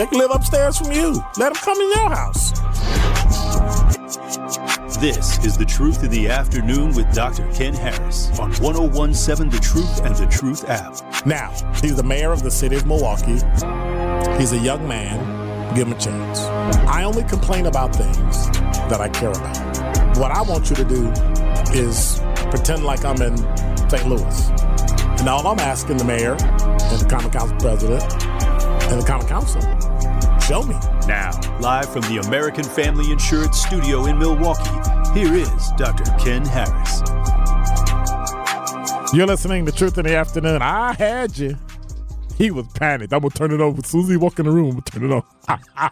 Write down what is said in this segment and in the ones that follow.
they can live upstairs from you. Let them come in your house. This is The Truth in the Afternoon with Dr. Ken Harris on 1017 The Truth and The Truth app. Now, he's the mayor of the city of Milwaukee. He's a young man. Give him a chance. I only complain about things that I care about. What I want you to do is pretend like I'm in St. Louis. And all I'm asking the mayor and the common council president and the common council, show me. Now, live from the American Family Insurance Studio in Milwaukee, here is Dr. Ken Harris. You're listening to Truth in the Afternoon. I had you. He was panicked. I'm gonna turn it over. He walk in the room, I'm gonna turn it on.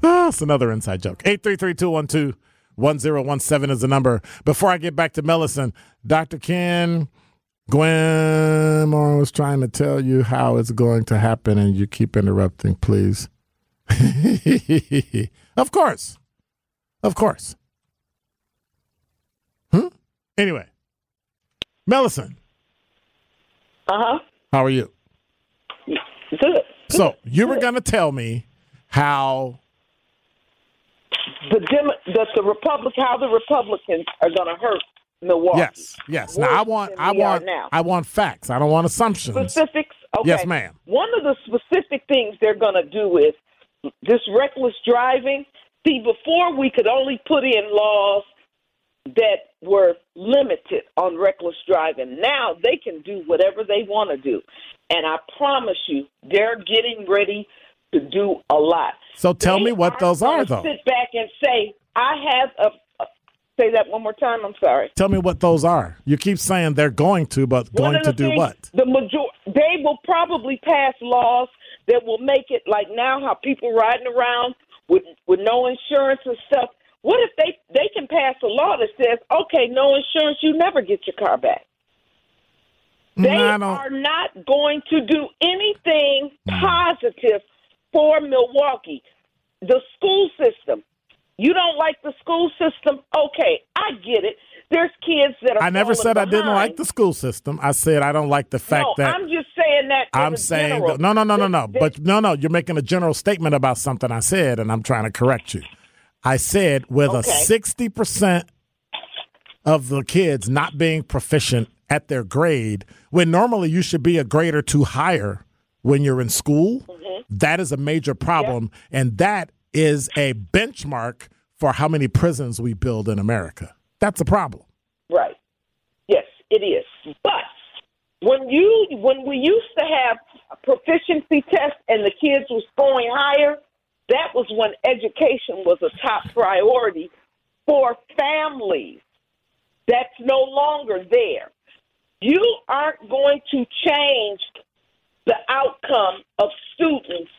Ah, it's another inside joke. 833-212-1017 is the number. Before I get back to Millicent, Dr. Ken, Gwen Moore was trying to tell you how it's going to happen, and you keep interrupting, please. of course. Of course. Hmm? Anyway. Millicent, Uh huh. how are you? Good. So you were going to tell me how The Dem- that the Republic, how the Republicans are going to hurt Milwaukee. yes, yes. Now I want, I want, now. I want facts. I don't want assumptions. specifics. Okay. Yes, ma'am. One of the specific things they're going to do is this reckless driving. See, before we could only put in laws that were limited on reckless driving. Now they can do whatever they want to do. And I promise you, they're getting ready to do a lot. So tell They me what those are, though. Sit back and say, I have say that one more time. I'm sorry. Tell me what those are. You keep saying they're going to, but One going to do things- what? The major they will probably pass laws that will make it like now how people riding around with with no insurance and stuff. What if they they can pass a law that says, okay, no insurance, you never get your car back. They don't- are not going to do anything Mm. positive for Milwaukee. The school system. You don't like the school system? Okay, I get it. There's kids that are. I never said I didn't like the school system. I said I don't like the fact no, that I'm just saying that. I'm saying no, no, no, no, no. That- But no, no, you're making a general statement about something I said, and I'm trying to correct you. I said with a sixty percent of the kids not being proficient at their grade, when normally you should be a grade or two higher when you're in school, Mm-hmm. that is a major problem, and that is a benchmark for how many prisons we build in America. That's a problem. right. Yes, it is. But when you when we used to have proficiency tests and the kids were scoring higher, that was when education was a top priority for families. That's no longer there. You aren't going to change the outcome of students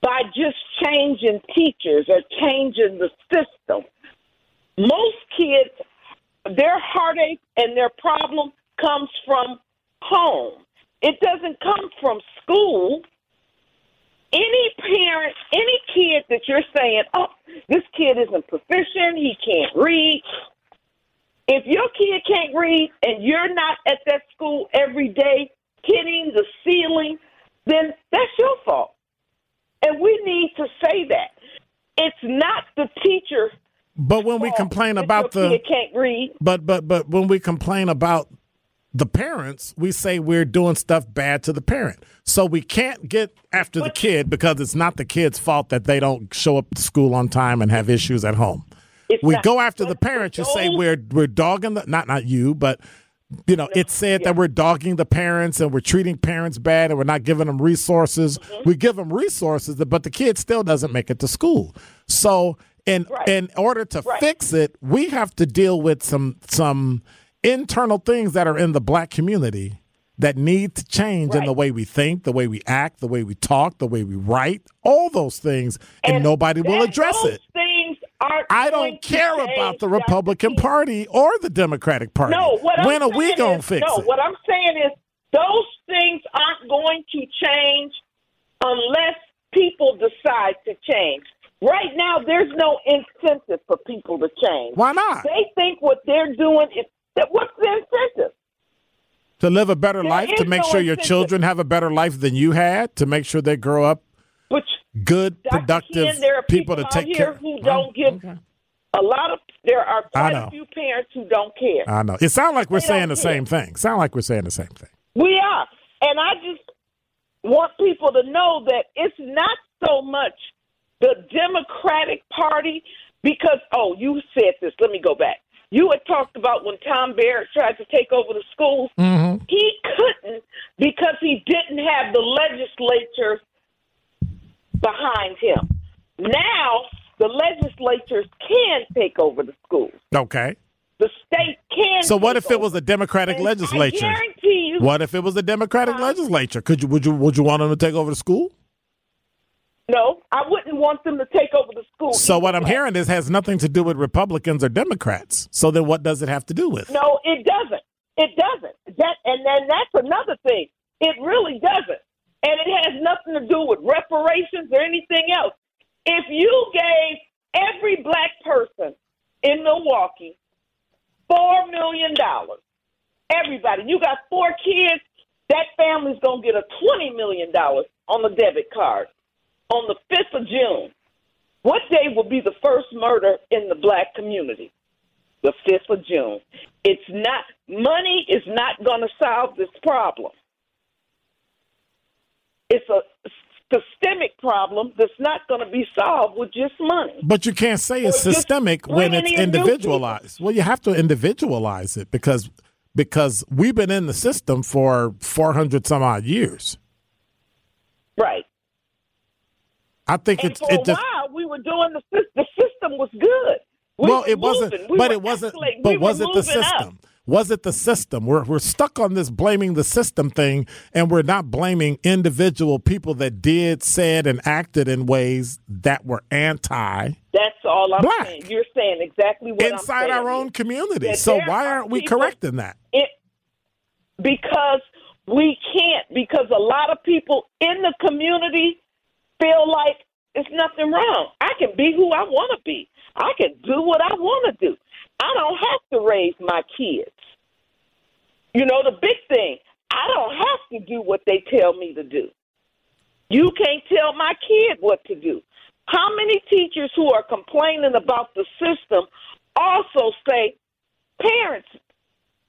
by just changing teachers or changing the system. Most kids, their heartache and their problem comes from home. It doesn't come from school. Any parent, any kid that you're saying, oh, this kid isn't proficient, he can't read. If your kid can't read and you're not at that school every day hitting the ceiling, then that's your fault. And we need to say that. It's not the teacher. But when we complain about the can't read. But but but when we complain about the parents, we say we're doing stuff bad to the parent. So we can't get after the kid because it's not the kid's fault that they don't show up to school on time and have issues at home. It's we not- go after the parents. You say we're we're dogging the not not you, but you know, it's said Yeah. that we're dogging the parents and we're treating parents bad and we're not giving them resources. Mm-hmm. We give them resources, but the kid still doesn't make it to school. So, in Right. in order to Right. fix it, we have to deal with some some internal things that are in the black community that need to change in the way we think, the way we act, the way we talk, the way we write, all those things, and, nobody will address those it. I don't to care about the Republican. Party or the Democratic Party. No, what when I'm are we gonna is- fix no, it? No, what I'm saying is those things aren't going to change unless people decide to change. Right now, there's no incentive for people to change. Why not? They think what they're doing is that what's the incentive? to live a better There life, to make no sure your children have a better life than you had, to make sure they grow up good, Dr. productive Ken, there are people, people, to take care. who don't give a lot of. There are quite a few parents who don't care. I know. It sounds like we're They saying the care. same thing. Sound like we're saying the same thing. We are. And I just want people to know that it's not so much the Democratic Party because, oh, you said this. Let me go back. You had talked about when Tom Barrett tried to take over the schools. Mm-hmm. He couldn't because he didn't have the legislature behind him. Now, the legislatures can take over the schools. Okay. The state can. So what if it was a Democratic And legislature? I guarantee you. What if it was a Democratic Huh? legislature? Could you would you would you want them to take over the school? No, I wouldn't want them to take over the school. So what I'm way. hearing is has nothing to do with Republicans or Democrats. So then what does it have to do with? No, it doesn't. It doesn't. That and then that's another thing. It really doesn't. And it has nothing to do with reparations or anything else. If you gave every black person in Milwaukee four million dollars, everybody, you got four kids, that family's gonna get a twenty million dollars on the debit card on the fifth of June. What day will be the first murder in the black community? the 5th of June. It's not, money is not going to solve this problem. It's a systemic problem that's not going to be solved with just money. But you can't say it's systemic when it's individualized. Well, you have to individualize it because because we've been in the system for 400 some odd years. Right. I think And it's for it a just while, we were doing the, the system was good. We well, it wasn't. We but it wasn't. But We was it the system? up. Was it the system? We're we're stuck on this blaming the system thing, and we're not blaming individual people that did, said, and acted in ways that were anti That's all I'm Black. saying. You're saying exactly what I'm inside our own community. That So why are aren't we people- correcting that? it because we can't because a lot of people in the community feel like it's nothing wrong. I can be who I want to be. I can do what I want to do. I don't have to raise my kids. You know the big thing. I don't have to do what they tell me to do. You can't tell my kid what to do. How many teachers who are complaining about the system also say, parents,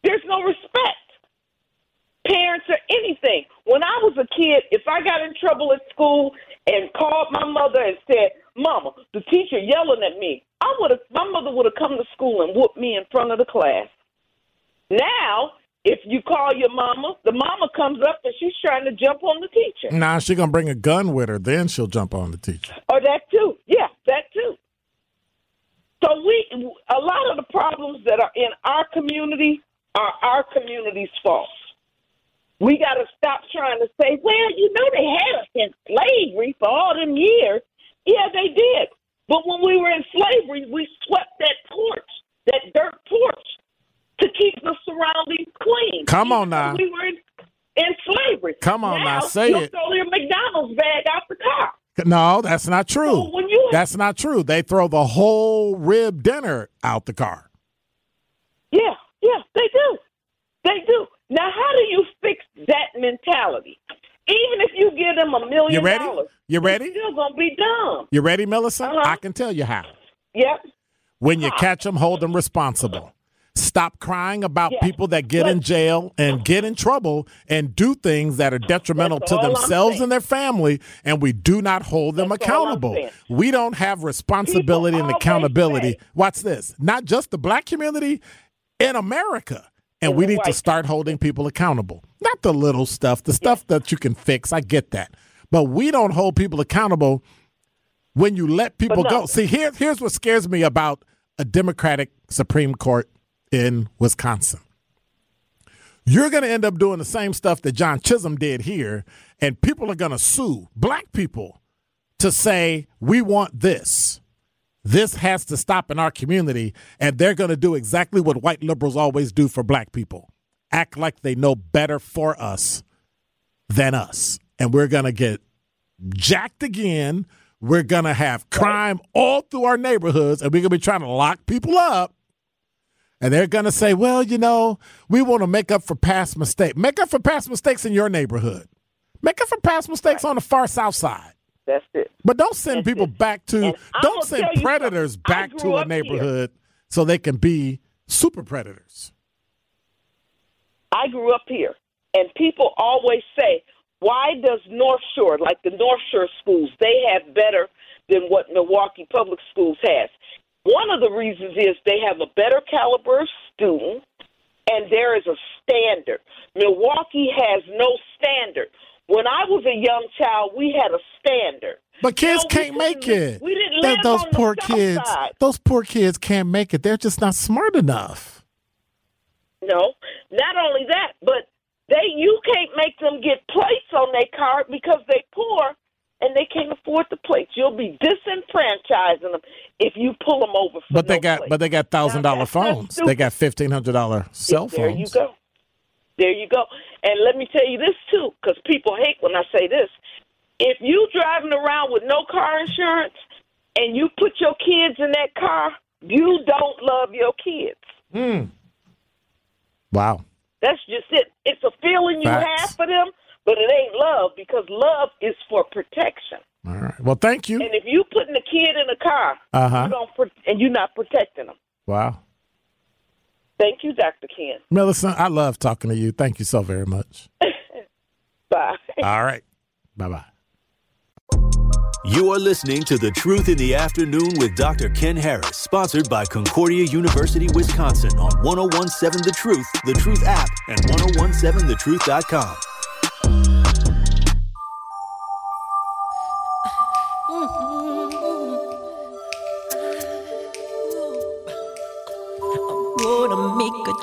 there's no respect. Parents or anything. When I was a kid, if I got in trouble at school and called my mother and said, Mama, the teacher yelling at me, I would have my mother would have come to school and whooped me in front of the class. Now, if you call your mama, the mama comes up and she's trying to jump on the teacher. Nah, she gonna bring a gun with her. Then she'll jump on the teacher. Or that too. Yeah, that too. So we a lot of the problems that are in our community are our community's fault. We got to stop trying to say, well, you know, they had us in slavery for all them years. Yeah, they did. But when we were in slavery, we swept that porch, that dirt porch, to keep the surroundings clean. Come on now. We were in, in slavery. Come on now, say you'll it. throw your McDonald's bag out the car. No, that's not true. So you That's not true. They throw the whole rib dinner out the car. Yeah, yeah, they do. They do. Now, how do you fix that mentality? Even if you give them a million You ready? dollars, You ready? Still gonna be dumb. You ready, Millicent? Uh-huh. I can tell you how. Yep. When you catch them, hold them responsible. Stop crying about Yeah. people that get in jail and get in trouble and do things that are detrimental That's to themselves and their family, and we do not hold them That's accountable. We don't have responsibility People and accountability. say- Watch this. Not just the black community in America. And we need to start holding people accountable. Not the little stuff, the stuff that you can fix. I get that. But we don't hold people accountable when you let people no. go. See, here, here's what scares me about a Democratic Supreme Court in Wisconsin. You're going to end up doing the same stuff that John Chisholm did here, and people are going to sue black people to say, we want this. This has to stop in our community, and they're going to do exactly what white liberals always do for black people act like they know better for us than us. And we're going to get jacked again. We're going to have crime all through our neighborhoods, and we're going to be trying to lock people up and they're going to say, well, you know, we want to make up for past mistakes. Make up for past mistakes in your neighborhood. Make up for past mistakes right. on the far south side. That's it. But don't send That's people it. back to, and don't send predators back to a neighborhood here. so they can be super predators. I grew up here, and people always say, why does North Shore, like the North Shore schools, they have better than what Milwaukee Public Schools has? One of the reasons is they have a better caliber of student, and there is a standard. Milwaukee has no standard. When I was a young child, we had a standard. But kids no, can't make it. We didn't live those on poor the kids. Side. Those poor kids can't make it. They're just not smart enough. No, not only that, but they you can't make them get plates on their card because they poor and they can't afford the plates. You'll be disenfranchising them if you pull them over. but they no got plate. but they got thousand dollar phones. They got fifteen hundred dollar cell phones. There you go. There you go. And let me tell you this too, because people hate when I say this. If you driving around with no car insurance and you put your kids in that car, you don't love your kids. Hmm. Wow. That's just it. It's a feeling you Facts. have for them but it ain't love because love is for protection. All right. Well, thank you. And if you putting a kid in a car, uh-huh. you don't, and you're not protecting them. Wow. Thank you, Dr. Ken. Millicent, I love talking to you. Thank you so very much. Bye. All right. Bye bye. You are listening to The Truth in the Afternoon with Dr. Ken Harris, sponsored by Concordia University, Wisconsin on 1017 The Truth, The Truth app, and 1017thetruth.com.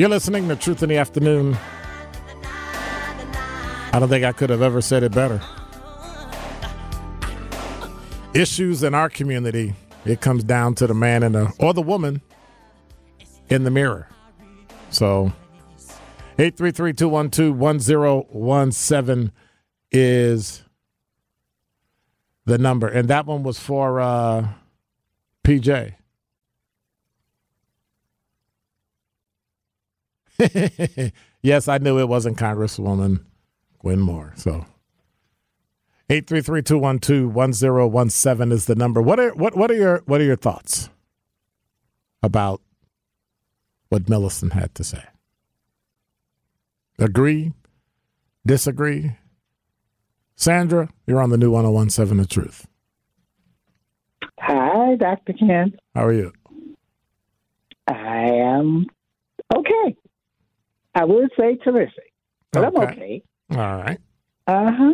You're listening to Truth in the Afternoon. I don't think I could have ever said it better. Issues in our community, it comes down to the man in the or the woman in the mirror. So 833-212-1017 is the number. And that one was for uh, PJ. yes, I knew it wasn't Congresswoman Gwen Moore. So 833-212-1017 is the number. What are what what are your what are your thoughts about what Millicent had to say? Agree? Disagree? Sandra, you're on the new 1017 The Truth. Hi, Dr. Ken. How are you? I am Okay. I would say terrific, but I'm Okay. okay. All right. Uh huh.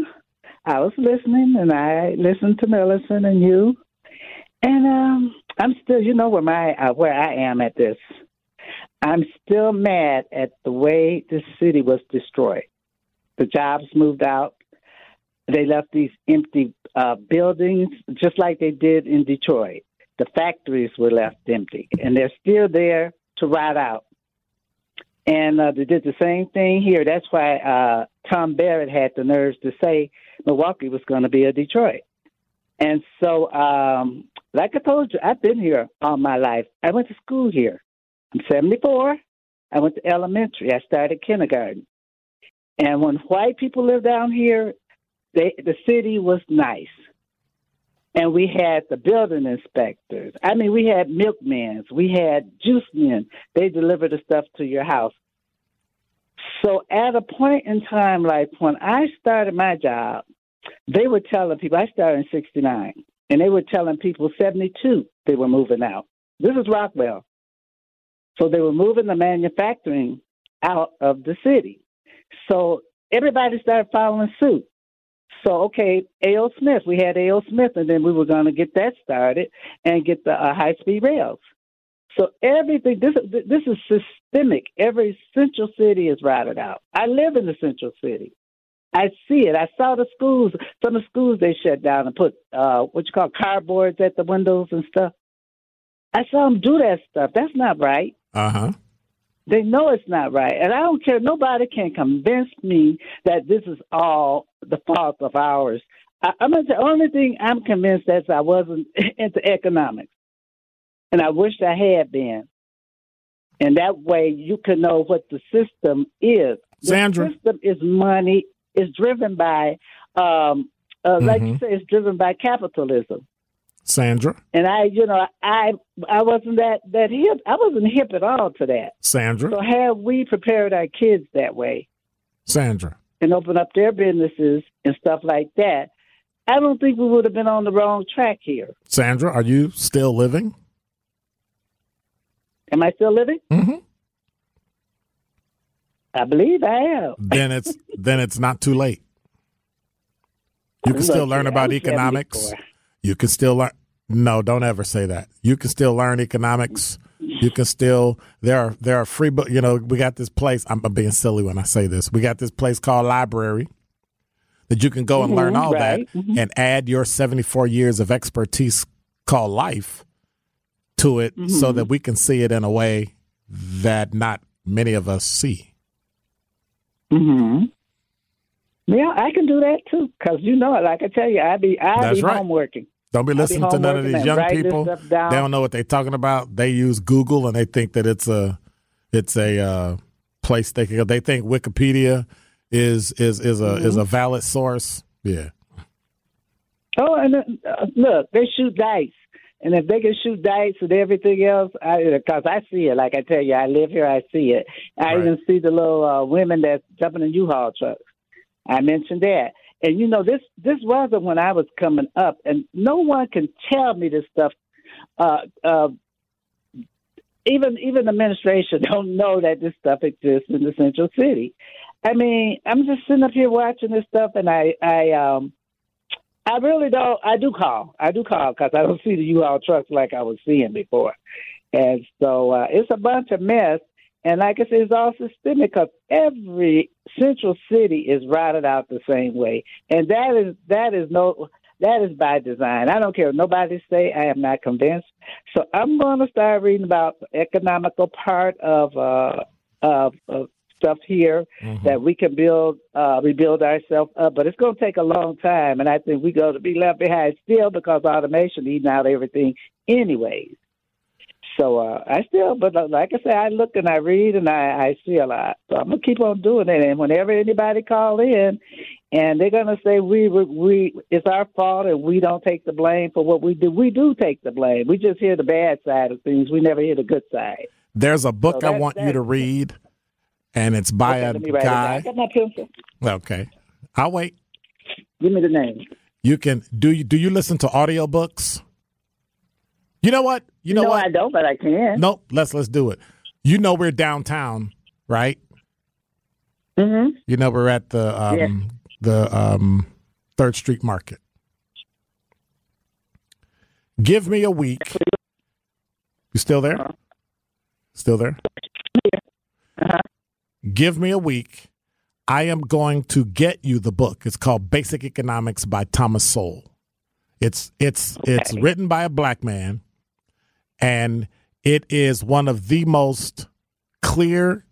I was listening, and I listened to Millicent and you, and um, I'm still, you know, where my uh, where I am at this. I'm still mad at the way this city was destroyed. The jobs moved out. They left these empty uh, buildings, just like they did in Detroit. The factories were left empty, and they're still there to rot out. And uh, they did the same thing here. That's why uh, Tom Barrett had the nerves to say Milwaukee was going to be a Detroit. And so, um, like I told you, I've been here all my life. I went to school here. I'm 74. I went to elementary. I started kindergarten. And when white people lived down here, they, the city was nice. And we had the building inspectors. I mean, we had milkmen. We had juice men. They delivered the stuff to your house. So at a point in time, like when I started my job, they were telling people, I started in 69, and they were telling people 72 they were moving out. This is Rockwell. So they were moving the manufacturing out of the city. So everybody started following suit. So okay, A.O. Smith, we had A.O. Smith, and then we were going to get that started and get the uh, high speed rails. So everything this this is systemic. Every central city is routed out. I live in the central city. I see it. I saw the schools. Some of the schools they shut down and put uh, what you call cardboards at the windows and stuff. I saw them do that stuff. That's not right. Uh huh. They know it's not right. And I don't care. Nobody can convince me that this is all the fault of ours. I, I'm gonna say, the only thing I'm convinced is I wasn't into economics. And I wish I had been. And that way you can know what the system is. The system is money, is driven by, um, uh, like you say, it's driven by capitalism. Sandra. And I, you know, I I wasn't that that hip. I wasn't hip at all to that. Sandra. So had we prepared our kids that way Sandra. and open up their businesses and stuff like that, I don't think we would have been on the wrong track here. Sandra, are you still living? Am I still living? Mm-hmm. I believe I am. Then it's then it's not too late. You can still learn about economics. 74. You can still learn. No, don't ever say that. You can still learn economics. You can still there are there are free book. You know, we got this place. I'm being silly when I say this. We got this place called library that you can go and learn Mhm, all right, that and add your 74 years of expertise called life to it, so Mm-hmm. that we can see it in a way that not many of us see. hmm Yeah, I can do that too. Cause you know, like I tell you, I be I That's be right. home working. Don't be be listening to none of these young people. They don't know what they're talking about. They use Google and they think that it's a it's a uh, place they can. They think Wikipedia is is is a Mm-hmm. is a valid source. Yeah, Oh, and uh, look, they shoot dice, and if they can shoot dice and everything else, because I, see it. Like I tell you, I live here, I see it. I Right. even see the little uh, women that's jumping in U-Haul trucks. I mentioned that, and you know this this wasn't when I was coming up, and no one can tell me this stuff. Uh, uh, even even administration don't know that this stuff exists in the central city. I mean, I'm just sitting up here watching this stuff, and I I um I really don't. I do call. I do call because I don't see the U-Haul trucks like I was seeing before, and so uh, it's a bunch of mess. And like I said, it's all systemic because every central city is routed out the same way, and that is that is no that is by design. I don't care what nobody say. I am not convinced. So I'm going to start reading about the economical part of uh, of, of stuff here that we can build, uh, rebuild ourselves up. But it's going to take a long time, and I think we're going to be left behind still because automation eating out everything, anyways. So uh, I still, but like I say, I look and I read and I, I see a lot. So I'm gonna keep on doing it. And whenever anybody call in, and they're gonna say we we, we it's our fault and we don't take the blame for what we do, we do take the blame. We just hear the bad side of things. We never hear the good side. there's a book So I want you to read, and it's by Okay, a let me write it down. I guy. got my pencil. Okay, I'll wait. Give me the name. You can do you do you listen to audiobooks? You know what? You know no, what? I don't, but I can. Nope. Let's let's do it. You know we're downtown, right? Mm-hmm. You know we're at the um, Yeah. the um, Third Street Market. Give me a week. You still there? Still there? Give me a week. I am going to get you the book. It's called Basic Economics by Thomas Sowell. It's it's it's written by a black man, and it is one of the most clear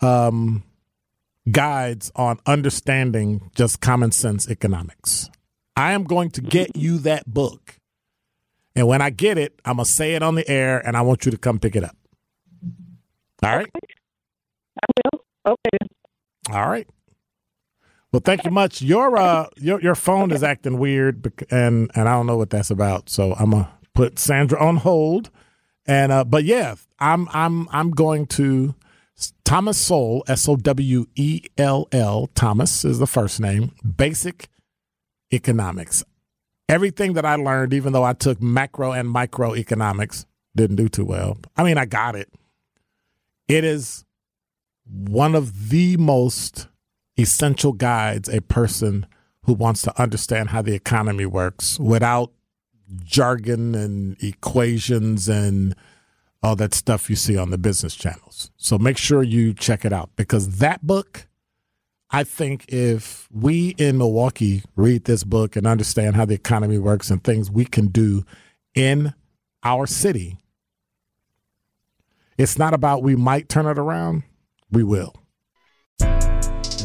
um, guides on understanding just common sense economics. I am going to get you that book. And when I get it, I'm going to say it on the air and I want you to come pick it up. All right? Okay. I will. Okay. All right. Well, thank you much. Your uh your your phone is acting weird and and I don't know what that's about. So I'm going to put Sandra on hold. And uh but yeah, I'm I'm I'm going to Thomas Sowell, S O W E L L, Thomas is the first name, basic economics. Everything that I learned, even though I took macro and micro economics, didn't do too well. I mean, I got it. It is one of the most essential guides a person who wants to understand how the economy works without jargon and equations and all that stuff you see on the business channels. So make sure you check it out because that book, I think if we in Milwaukee read this book and understand how the economy works and things we can do in our city, it's not about we might turn it around, we will.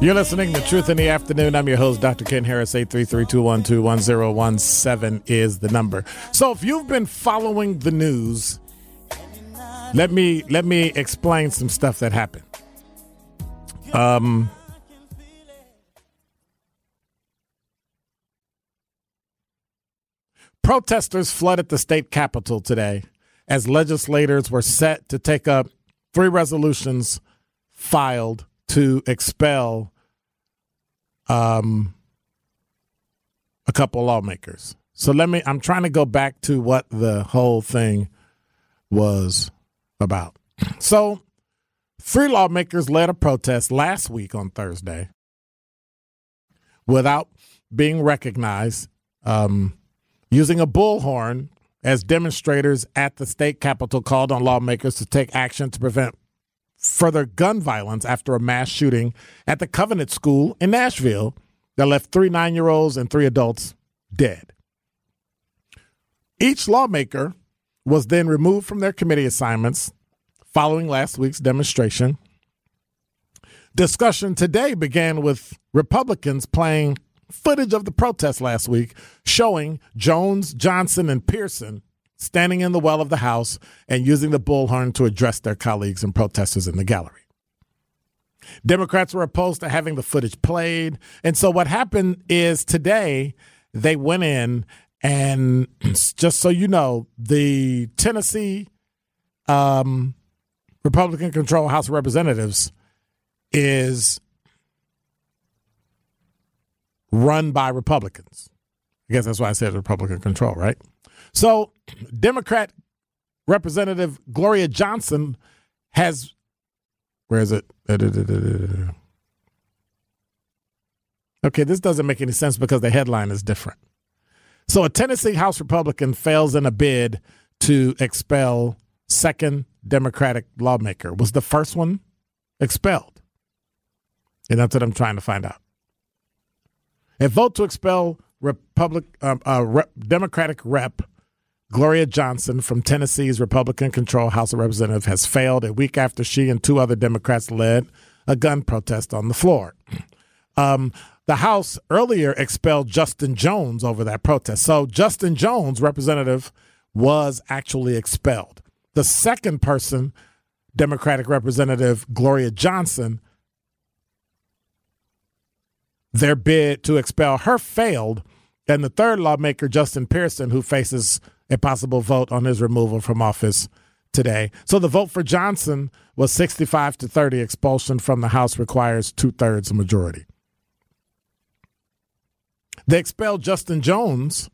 You're listening to Truth in the Afternoon. I'm your host, Dr. Ken Harris. 833-212-1017 is the number. So if you've been following the news, let me let me explain some stuff that happened. Um Protesters flooded the state capitol today as legislators were set to take up three resolutions filed to expel um, a couple lawmakers. So let me, I'm trying to go back to what the whole thing was about. So, three lawmakers led a protest last week on Thursday without being recognized, um, using a bullhorn as demonstrators at the state capitol called on lawmakers to take action to prevent further gun violence after a mass shooting at the Covenant School in Nashville that left three nine year olds and three adults dead. Each lawmaker was then removed from their committee assignments following last week's demonstration. Discussion today began with Republicans playing footage of the protest last week showing Jones, Johnson, and Pearson standing in the well of the House and using the bullhorn to address their colleagues and protesters in the gallery. Democrats were opposed to having the footage played. And so what happened is today they went in and just so you know, the Tennessee um, Republican controlled House of Representatives is run by Republicans. I guess that's why I said Republican control, right? So, Democrat Representative Gloria Johnson has, where is it? Okay, this doesn't make any sense because the headline is different. So, a Tennessee House Republican fails in a bid to expel second Democratic lawmaker. Was the first one expelled? And that's what I'm trying to find out. A vote to expel Republic, um, uh, rep, Democratic rep Gloria Johnson from Tennessee's Republican controlled House of Representatives has failed a week after she and two other Democrats led a gun protest on the floor. Um, the House earlier expelled Justin Jones over that protest. So Justin Jones, representative, was actually expelled. The second person, Democratic Representative Gloria Johnson, their bid to expel her failed. And the third lawmaker, Justin Pearson, who faces a possible vote on his removal from office today. So the vote for Johnson was 65 to 30. Expulsion from the House requires two thirds majority. They expelled Justin Jones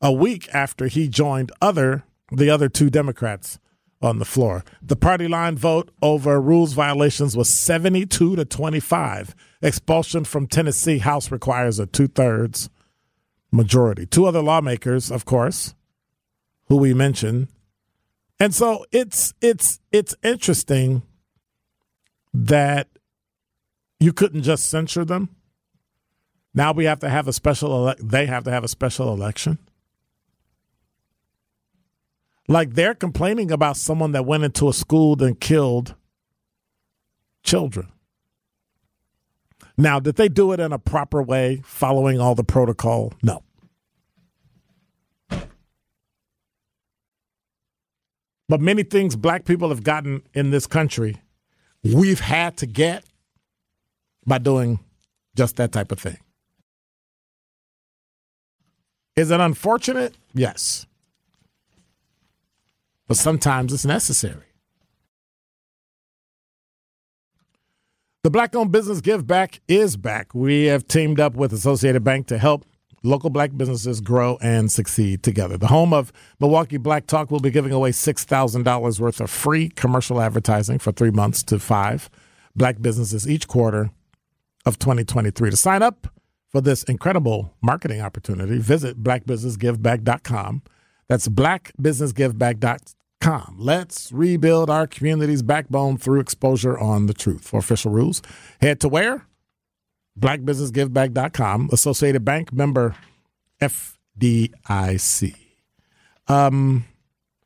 a week after he joined other the other two Democrats on the floor. The party line vote over rules violations was 72 to 25. Expulsion from Tennessee House requires a two thirds majority. Two other lawmakers, of course, who we mentioned. And so it's it's it's interesting that you couldn't just censure them. Now we have to have a special ele- they have to have a special election. Like they're complaining about someone that went into a school and killed children. Now, did they do it in a proper way, following all the protocol? No. But many things black people have gotten in this country, we've had to get by doing just that type of thing. Is it unfortunate? Yes. But sometimes it's necessary. The Black owned business Give Back is back. We have teamed up with Associated Bank to help local black businesses grow and succeed together. The home of Milwaukee Black Talk will be giving away $6,000 worth of free commercial advertising for three months to five black businesses each quarter of 2023. To sign up for this incredible marketing opportunity, visit blackbusinessgiveback.com. That's blackbusinessgiveback.com. Let's rebuild our community's backbone through exposure on the truth. For official rules, head to where? blackbusinessgiveback.com, Associated Bank member FDIC. Um,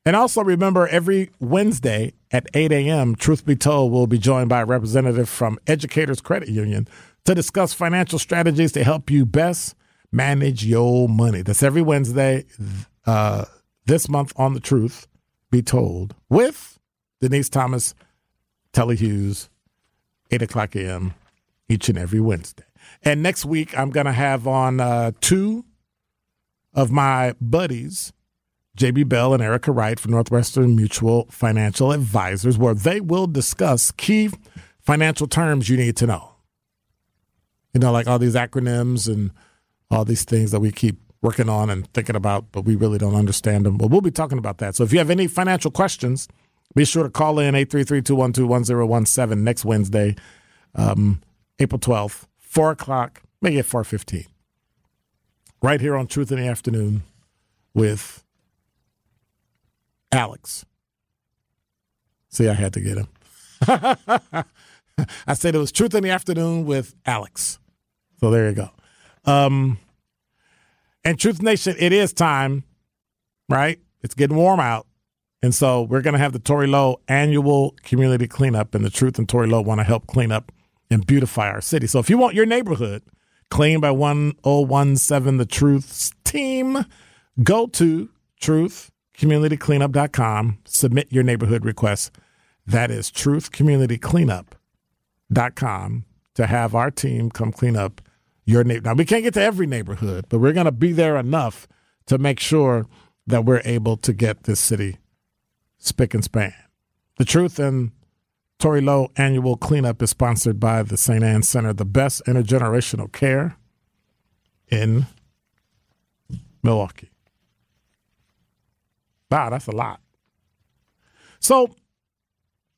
and also remember, every Wednesday at 8 a.m., Truth Be Told will be joined by a representative from Educators Credit Union to discuss financial strategies to help you best manage your money. That's every Wednesday uh, this month on The Truth Be Told with Denise Thomas, Telly Hughes, 8 o'clock a.m each and every Wednesday. And next week, I'm going to have on uh, two of my buddies, JB Bell and Erica Wright from Northwestern Mutual Financial Advisors, where they will discuss key financial terms you need to know. You know, like all these acronyms and all these things that we keep working on and thinking about, but we really don't understand them. But we'll be talking about that. So if you have any financial questions, be sure to call in 833 212 1017 next Wednesday. Um, April 12th, 4 o'clock, maybe at 4.15. Right here on Truth in the Afternoon with Alex. See, I had to get him. I said it was Truth in the Afternoon with Alex. So there you go. Um, and Truth Nation, it is time, right? It's getting warm out. And so we're going to have the Tory Lowe annual community cleanup, and the Truth and Tory Lowe want to help clean up and beautify our city. So if you want your neighborhood cleaned by 1017 The Truth's team, go to truthcommunitycleanup.com, submit your neighborhood request. That is truthcommunitycleanup.com to have our team come clean up your neighborhood. Now, we can't get to every neighborhood, but we're going to be there enough to make sure that we're able to get this city spick and span. The truth and Tory Lowe annual cleanup is sponsored by the St. Anne Center, the best intergenerational care in Milwaukee. Wow, that's a lot. So,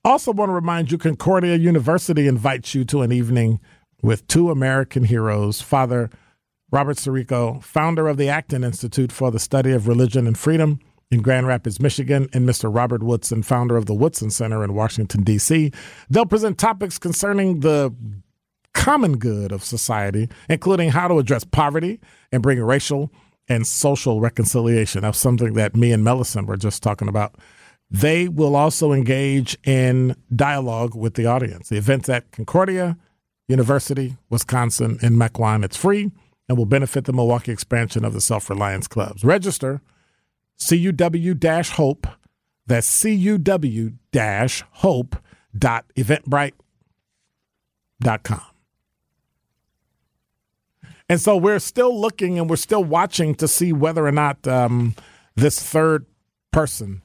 also want to remind you Concordia University invites you to an evening with two American heroes, Father Robert Sirico, founder of the Acton Institute for the Study of Religion and Freedom, in Grand Rapids, Michigan, and Mr. Robert Woodson, founder of the Woodson Center in Washington, D.C. They'll present topics concerning the common good of society, including how to address poverty and bring racial and social reconciliation. That's something that me and Millicent were just talking about they will also engage in dialogue with the audience. The event's at Concordia University, Wisconsin, in Mequon. It's free and will benefit the Milwaukee expansion of the Self Reliance Clubs. Register CUW Hope. That's CUW Hope dot eventbrite.com. And so we're still looking and we're still watching to see whether or not um, this third person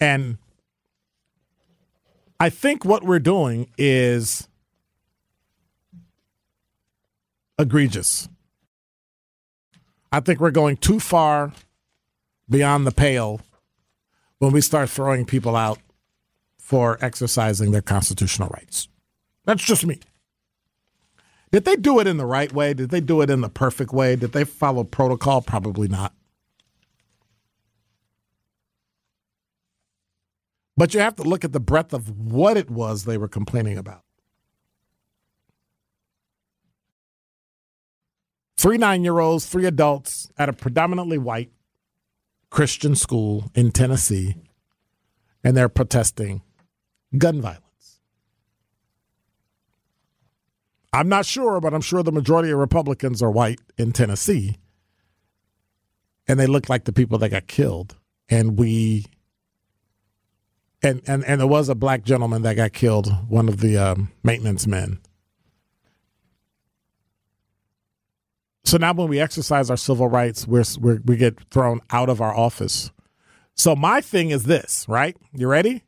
and I think what we're doing is egregious. I think we're going too far beyond the pale when we start throwing people out for exercising their constitutional rights. That's just me. Did they do it in the right way? Did they do it in the perfect way? Did they follow protocol? Probably not. But you have to look at the breadth of what it was they were complaining about. Three nine year olds, three adults at a predominantly white Christian school in Tennessee, and they're protesting gun violence. I'm not sure, but I'm sure the majority of Republicans are white in Tennessee, and they look like the people that got killed. And we and and and there was a black gentleman that got killed, one of the um, maintenance men. So now, when we exercise our civil rights, we're, we're we get thrown out of our office. So my thing is this, right? You ready?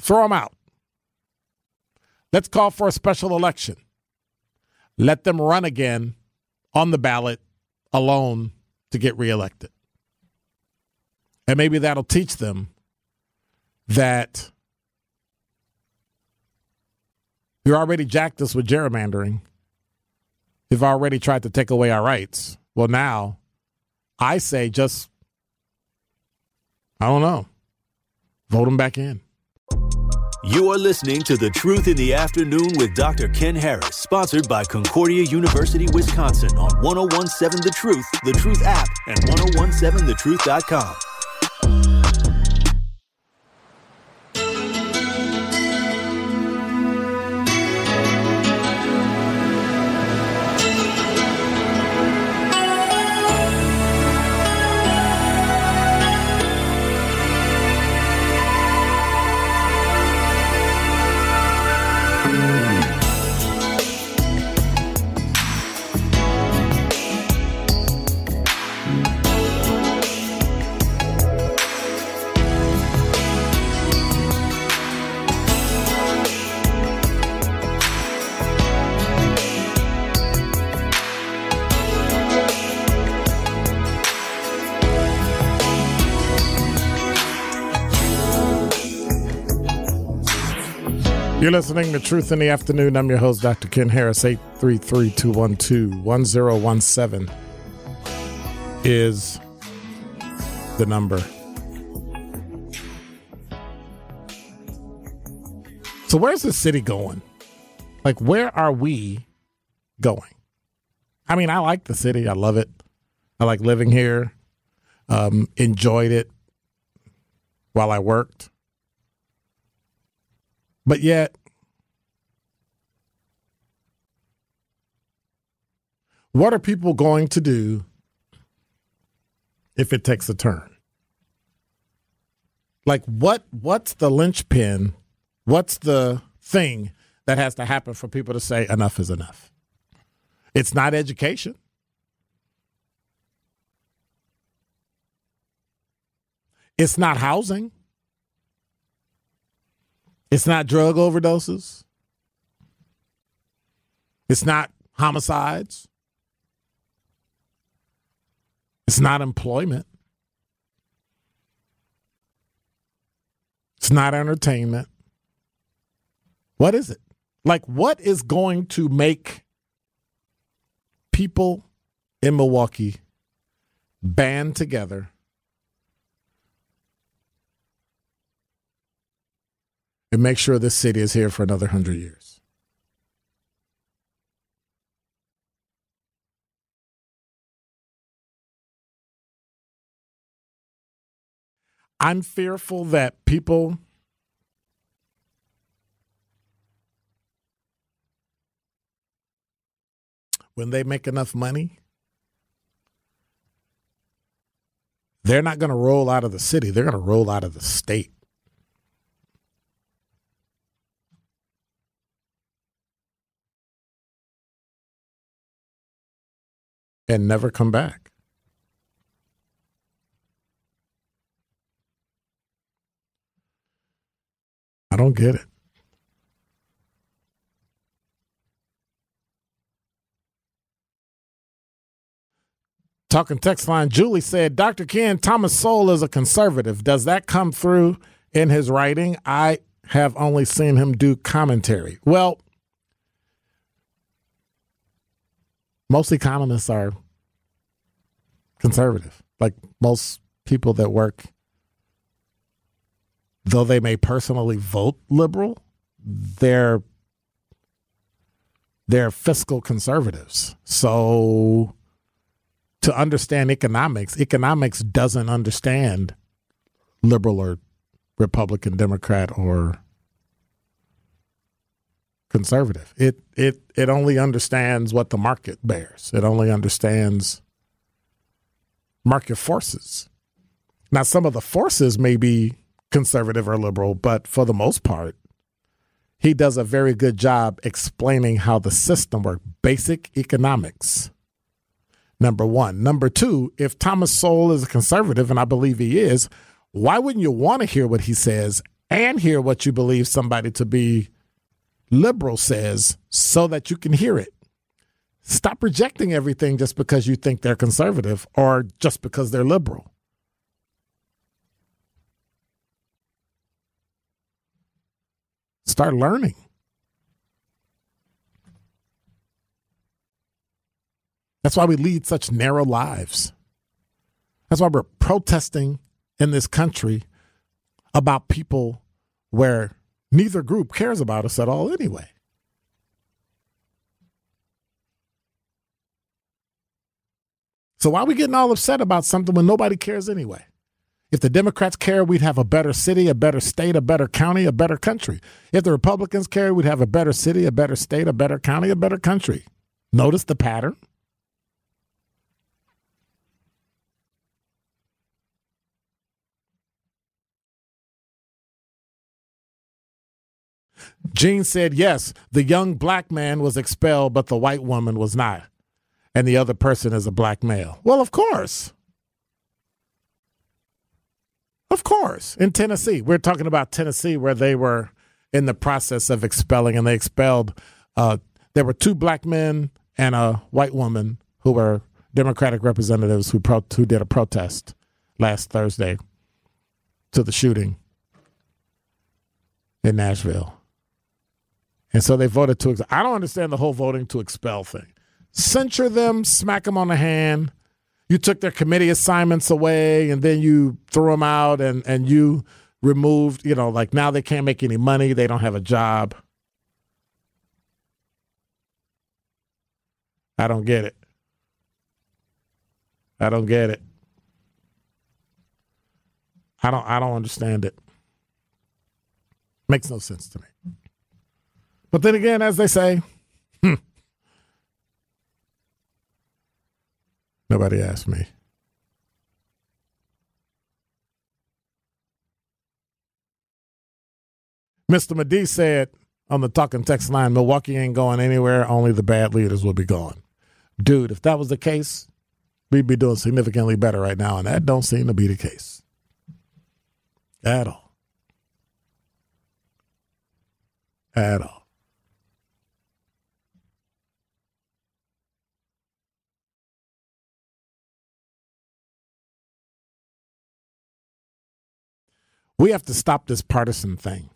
Throw them out. Let's call for a special election. Let them run again on the ballot alone to get reelected. And maybe that'll teach them that you're already jacked us with gerrymandering. You've already tried to take away our rights. Well, now I say just, I don't know, vote them back in. You are listening to The Truth in the Afternoon with Dr. Ken Harris, sponsored by Concordia University, Wisconsin on 1017 The Truth, The Truth app, and 1017thetruth.com. You're listening to Truth in the Afternoon. I'm your host, Dr. Ken Harris. 833 212 1017 is the number. So, where's the city going? Like, where are we going? I mean, I like the city. I love it. I like living here. Um, enjoyed it while I worked. But yet, What are people going to do if it takes a turn? Like what what's the linchpin? What's the thing that has to happen for people to say enough is enough? It's not education. It's not housing. It's not drug overdoses. It's not homicides. It's not employment. It's not entertainment. What is it? Like, what is going to make people in Milwaukee band together and make sure this city is here for another hundred years? I'm fearful that people when they make enough money, they're not going to roll out of the city. They're going to roll out of the state. And never come back. I don't get it. Talking text line, Julie said, Dr. Ken, Thomas Sowell is a conservative. Does that come through in his writing? I have only seen him do commentary. Well, most economists are conservative. Like most people that work, though they may personally vote liberal, they're they're fiscal conservatives. So to understand economics, economics doesn't understand liberal or Republican, Democrat, or conservative. It it it only understands what the market bears. It only understands market forces. Now, some of the forces may be conservative or liberal, but for the most part, he does a very good job explaining how the system works. Basic economics number one. Number two, if Thomas Sowell is a conservative, and I believe he is, why wouldn't you want to hear what he says and hear what you believe somebody to be liberal says so that you can hear it? Stop rejecting everything just because you think they're conservative or just because they're liberal. Start learning. That's why we lead such narrow lives. That's why we're protesting in this country about people where neither group cares about us at all anyway. So why are we getting all upset about something when nobody cares anyway? If the Democrats care, we'd have a better city, a better state, a better county, a better country. If the Republicans care, we'd have a better city, a better state, a better county, a better country. Notice the pattern. Gene said, yes, the young black man was expelled, but the white woman was not. And the other person is a black male. Well, of course. Of course. In Tennessee, we're talking about Tennessee where they were in the process of expelling and they expelled. Uh, there were two black men and a white woman who were Democratic representatives who, pro- who did a protest last Thursday to the shooting in Nashville. And so they voted to. Ex- I don't understand the whole voting to expel thing. Censure them, smack them on the hand. You took their committee assignments away, and then you threw them out, and and you removed. You know, like now they can't make any money. They don't have a job. I don't get it. I don't get it. I don't. I don't understand it. Makes no sense to me. But then again, as they say, hmm, nobody asked me. Mr. Medee said on the talking text line, Milwaukee ain't going anywhere, only the bad leaders will be gone. Dude, if that was the case, we'd be doing significantly better right now, and that don't seem to be the case. At all. At all. We have to stop this partisan thing.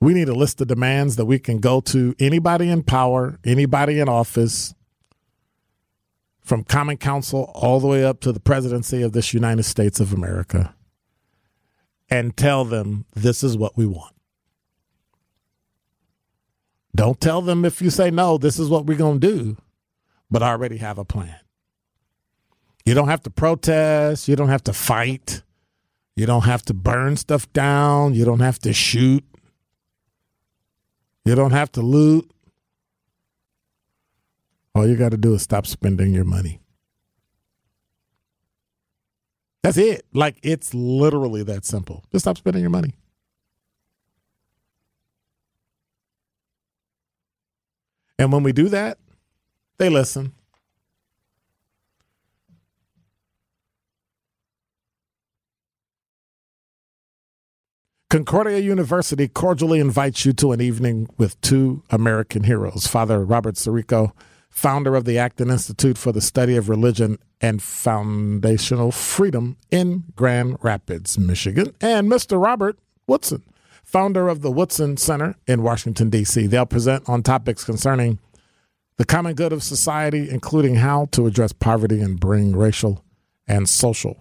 We need a list of demands that we can go to anybody in power, anybody in office, from Common Council all the way up to the presidency of this United States of America, and tell them this is what we want. Don't tell them if you say no, this is what we're going to do, but I already have a plan. You don't have to protest. You don't have to fight. You don't have to burn stuff down. You don't have to shoot. You don't have to loot. All you got to do is stop spending your money. That's it. Like it's literally that simple. Just stop spending your money. And when we do that, they listen. Concordia University cordially invites you to an evening with two American heroes Father Robert Sirico, founder of the Acton Institute for the Study of Religion and Foundational Freedom in Grand Rapids, Michigan, and Mr. Robert Woodson, founder of the Woodson Center in Washington, D.C. They'll present on topics concerning the common good of society, including how to address poverty and bring racial and social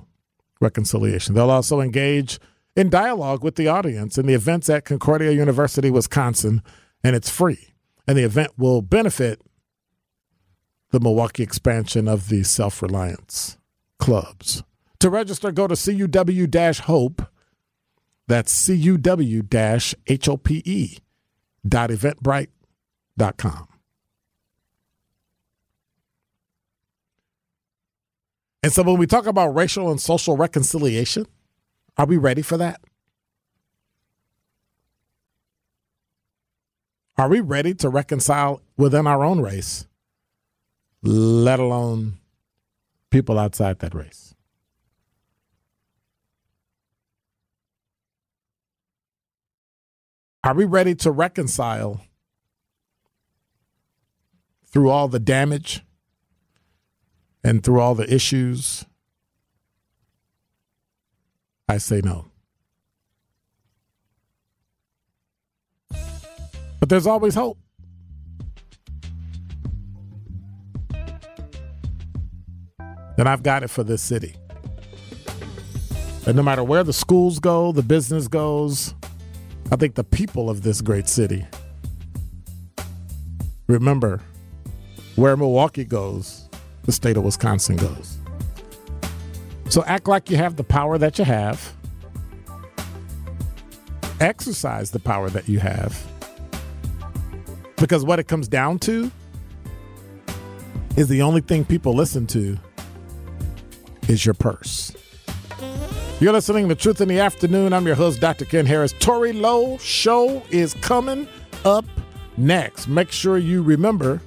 reconciliation. They'll also engage in dialogue with the audience. And the event's at Concordia University, Wisconsin, and it's free. And the event will benefit the Milwaukee expansion of the self reliance clubs. To register, go to CUW Hope. That's CUW H O P E dot. And so when we talk about racial and social reconciliation, are we ready for that? Are we ready to reconcile within our own race, let alone people outside that race? Are we ready to reconcile through all the damage and through all the issues I say no. But there's always hope. And I've got it for this city. And no matter where the schools go, the business goes, I think the people of this great city remember where Milwaukee goes, the state of Wisconsin goes. So act like you have the power that you have. Exercise the power that you have. Because what it comes down to is the only thing people listen to is your purse. You're listening to Truth in the Afternoon. I'm your host, Dr. Ken Harris. Tory Lowe show is coming up next. Make sure you remember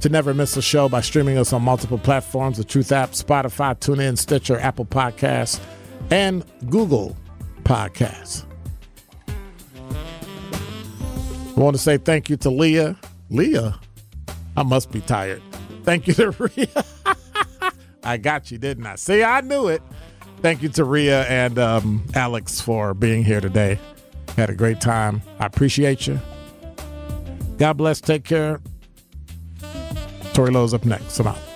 to never miss a show by streaming us on multiple platforms the Truth app, Spotify, TuneIn, Stitcher, Apple Podcasts, and Google Podcasts. I want to say thank you to Leah. Leah, I must be tired. Thank you to Rhea. I got you, didn't I? See, I knew it. Thank you to Rhea and um, Alex for being here today. Had a great time. I appreciate you. God bless. Take care. Tory Lowe's up next. I'm out.